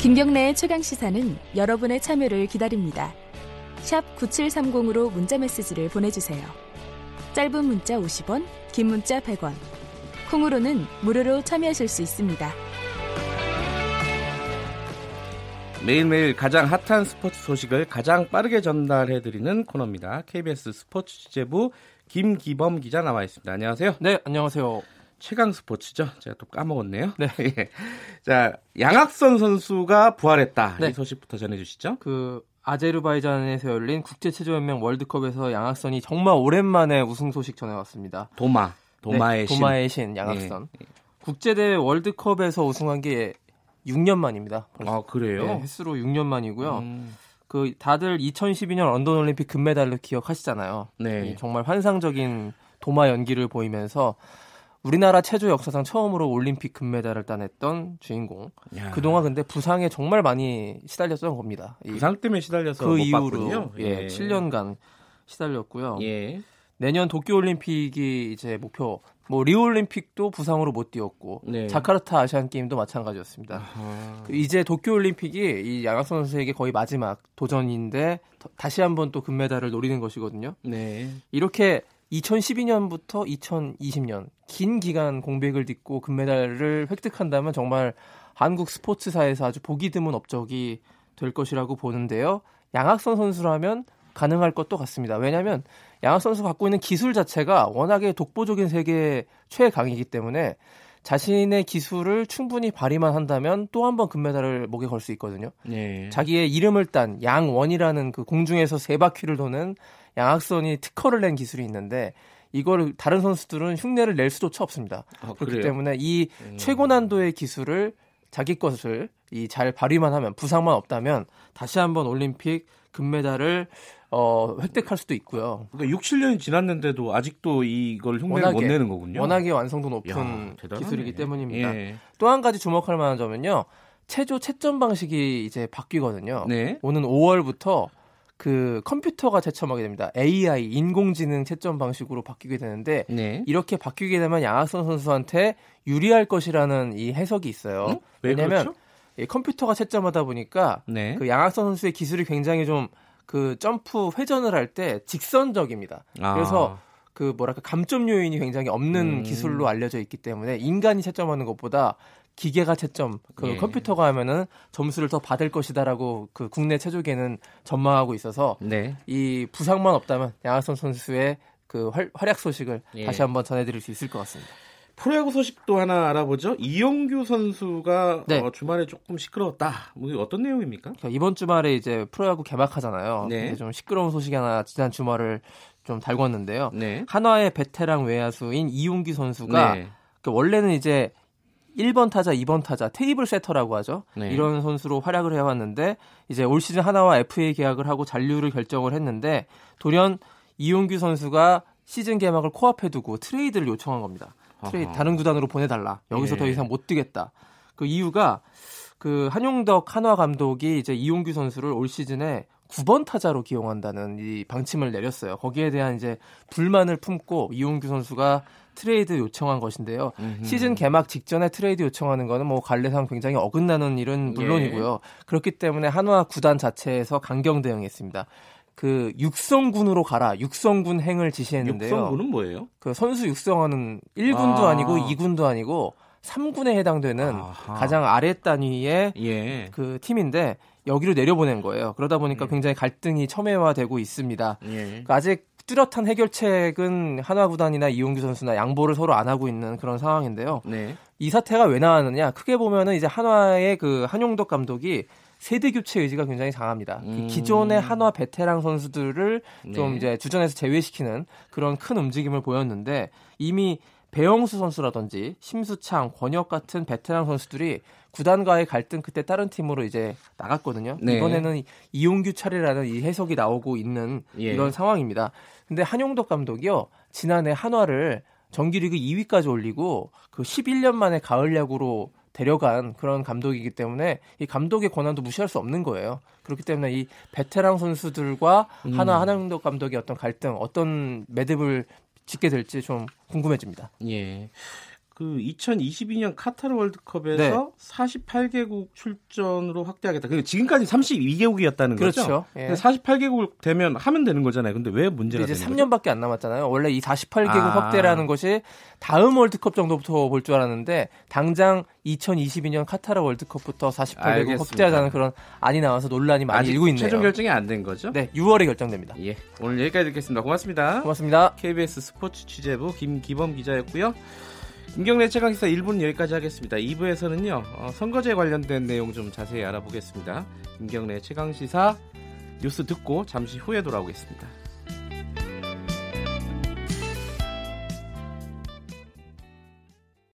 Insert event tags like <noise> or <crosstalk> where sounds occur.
김경래의 최강 시사는 여러분의 참여를 기다립니다. 샵 9730으로 문자 메시지를 보내주세요. 짧은 문자 50원, 긴 문자 100원. 콩으로는 무료로 참여하실 수 있습니다. 매일매일 가장 핫한 스포츠 소식을 가장 빠르게 전달해드리는 코너입니다. KBS 스포츠 취재부 김기범 기자 나와 있습니다. 안녕하세요. 네, 안녕하세요. 최강 스포츠죠. 제가 또 까먹었네요. 네. <laughs> 자, 양학선 선수가 부활했다. 네. 이 소식부터 전해 주시죠. 그 아제르바이잔에서 열린 국제체조연맹 월드컵에서 양학선이 정말 오랜만에 우승 소식 전해왔습니다. 도마, 도마의 네, 신. 도마의 신 양학선. 예. 국제대회 월드컵에서 우승한 게 6년 만입니다. 벌써. 아 그래요? 네, 횟수로 6년 만이고요. 음, 그 다들 2012년 런던 올림픽 금메달로 기억하시잖아요. 네. 이 정말 환상적인 도마 연기를 보이면서 우리나라 체조 역사상 처음으로 올림픽 금메달을 따냈던 주인공. 야, 그동안 근데 부상에 정말 많이 시달렸던 겁니다. 이 부상 때문에 시달려서 그못 이후로 봤군요. 예, 7년간 시달렸고요. 예. 내년 도쿄 올림픽이 이제 목표. 뭐 리오 올림픽도 부상으로 못 뛰었고 네. 자카르타 아시안 게임도 마찬가지였습니다. 아, 그 이제 도쿄 올림픽이 이 양학선 선수에게 거의 마지막 도전인데 더- 다시 한번 또 금메달을 노리는 것이거든요. 네. 이렇게 2012년부터 2020년 긴 기간 공백을 딛고 금메달을 획득한다면 정말 한국 스포츠사에서 아주 보기 드문 업적이 될 것이라고 보는데요. 양학선 선수라면 가능할 것도 같습니다. 왜냐하면 양학선 선수 갖고 있는 기술 자체가 워낙에 독보적인 세계 최강이기 때문에 자신의 기술을 충분히 발휘만 한다면 또 한 번 금메달을 목에 걸 수 있거든요. 네. 자기의 이름을 딴 양원이라는 그 공중에서 세 바퀴를 도는 양학선이 특허를 낸 기술이 있는데 이걸 다른 선수들은 흉내를 낼 수조차 없습니다. 아, 그렇기 그래요? 때문에 이 음. 최고 난도의 기술을 자기 것을 이 잘 발휘만 하면 부상만 없다면 다시 한번 올림픽 금메달을 어, 획득할 수도 있고요. 그러니까 6, 7년이 지났는데도 아직도 이걸 흉내를 워낙에- 못 내는 거군요. 워낙에 완성도 높은 야. 기술이기 때문입니다. 예. 또한 가지 주목할 만한 점은요. 체조 채점 방식이 이제 바뀌거든요. 네. 오는 5월부터 그 컴퓨터가 채점하게 됩니다. AI 인공지능 채점 방식으로 바뀌게 되는데 네. 이렇게 바뀌게 되면 양학선 선수한테 유리할 것이라는 이 해석이 있어요. 응? 왜 왜냐하면 그렇죠? 이 컴퓨터가 채점하다 보니까 네. 그 양학선 선수의 기술이 굉장히 좀 그 점프 회전을 할 때 직선적입니다. 아. 그래서 그 뭐랄까 감점 요인이 굉장히 없는 음. 기술로 알려져 있기 때문에 인간이 채점하는 것보다 기계가 채점, 그 예. 컴퓨터가 하면은 점수를 더 받을 것이다라고 그 국내 체조계는 전망하고 있어서 네. 이 부상만 없다면 양학선 선수의 그 활, 활약 소식을 예. 다시 한번 전해드릴 수 있을 것 같습니다. 프로야구 소식도 하나 알아보죠. 이용규 선수가 네. 어, 주말에 조금 시끄러웠다. 뭐 어떤 내용입니까? 그러니까 이번 주말에 이제 프로야구 개막하잖아요. 네. 근데 좀 시끄러운 소식이 하나 지난 주말을 좀 달궜는데요. 네. 한화의 베테랑 외야수인 이용규 선수가 네. 그 원래는 이제 1번 타자, 2번 타자, table setter라고 하죠. 네. 이런 선수로 활약을 해왔는데 이제 올 시즌 한화와 FA 계약을 하고 잔류를 결정을 했는데 돌연 이용규 선수가 시즌 개막을 코앞에 두고 트레이드를 요청한 겁니다. 트레이드 아하. 다른 구단으로 보내달라. 여기서 예. 더 이상 못 뛰겠다. 그 이유가 그 한용덕 한화 감독이 이제 이용규 선수를 올 시즌에 9번 타자로 기용한다는 이 방침을 내렸어요. 거기에 대한 이제 불만을 품고 이용규 선수가 트레이드 요청한 것인데요. 음흠. 시즌 개막 직전에 트레이드 요청하는 거는 뭐 관례상 굉장히 어긋나는 일은 물론이고요. 그렇기 때문에 한화 구단 자체에서 강경 대응했습니다. 그 육성군으로 가라. 육성군 행을 지시했는데요. 육성군은 뭐예요? 그 선수 육성하는 1군도 아. 아. 니고 2군도 아니고 3군에 해당되는 아하. 가장 아래 단위의 예. 그 팀인데 여기로 내려보낸 거예요. 그러다 보니까 굉장히 갈등이 첨예화되고 있습니다. 예. 그러니까 아직 뚜렷한 해결책은 한화 구단이나 이용규 선수나 양보를 서로 안 하고 있는 그런 상황인데요. 네. 이 사태가 왜 나왔느냐? 크게 보면은 이제 한화의 그 한용덕 감독이 세대 교체 의지가 굉장히 강합니다. 그 음. 기존의 한화 베테랑 선수들을 좀 네. 이제 주전에서 제외시키는 그런 큰 움직임을 보였는데 이미 배영수 선수라든지 심수창, 권혁 같은 베테랑 선수들이 구단과의 갈등 그때 다른 팀으로 이제 나갔거든요. 네. 이번에는 이용규 차례라는 이 해석이 나오고 있는 예. 이런 상황입니다. 근데 한용덕 감독이요 지난해 한화를 정규리그 2위까지 올리고 그 11년 만에 가을 야구로 데려간 그런 감독이기 때문에 이 감독의 권한도 무시할 수 없는 거예요. 그렇기 때문에 이 베테랑 선수들과 음. 하나 한용덕 감독의 어떤 갈등, 어떤 매듭을 짓게 될지 좀 궁금해집니다. 예. 그 2022년 카타르 월드컵에서 네. 48개국 출전으로 확대하겠다. 그 지금까지 32개국이었다는 그렇죠. 거죠. 예. 48개국 되면 하면 되는 거잖아요. 근데 왜 문제가 이제 되는 3년밖에 안 남았잖아요. 원래 이 48개국 아. 확대라는 것이 다음 월드컵 정도부터 볼 줄 알았는데 당장 2022년 카타르 월드컵부터 48개국 알겠습니다. 확대하자는 그런 안이 나와서 논란이 많이 일고 있네요. 최종 결정이 안 된 거죠? 네, 6월에 결정됩니다. 예. 오늘 여기까지 듣겠습니다. 고맙습니다. 고맙습니다. KBS 스포츠 취재부 김기범 기자였고요. 김경래 최강기사 1부는 여기까지 하겠습니다. 2부에서는요 어, 선거제 관련된 내용 좀 자세히 알아보겠습니다. 김경래 최강시사 뉴스 듣고 잠시 후에 돌아오겠습니다.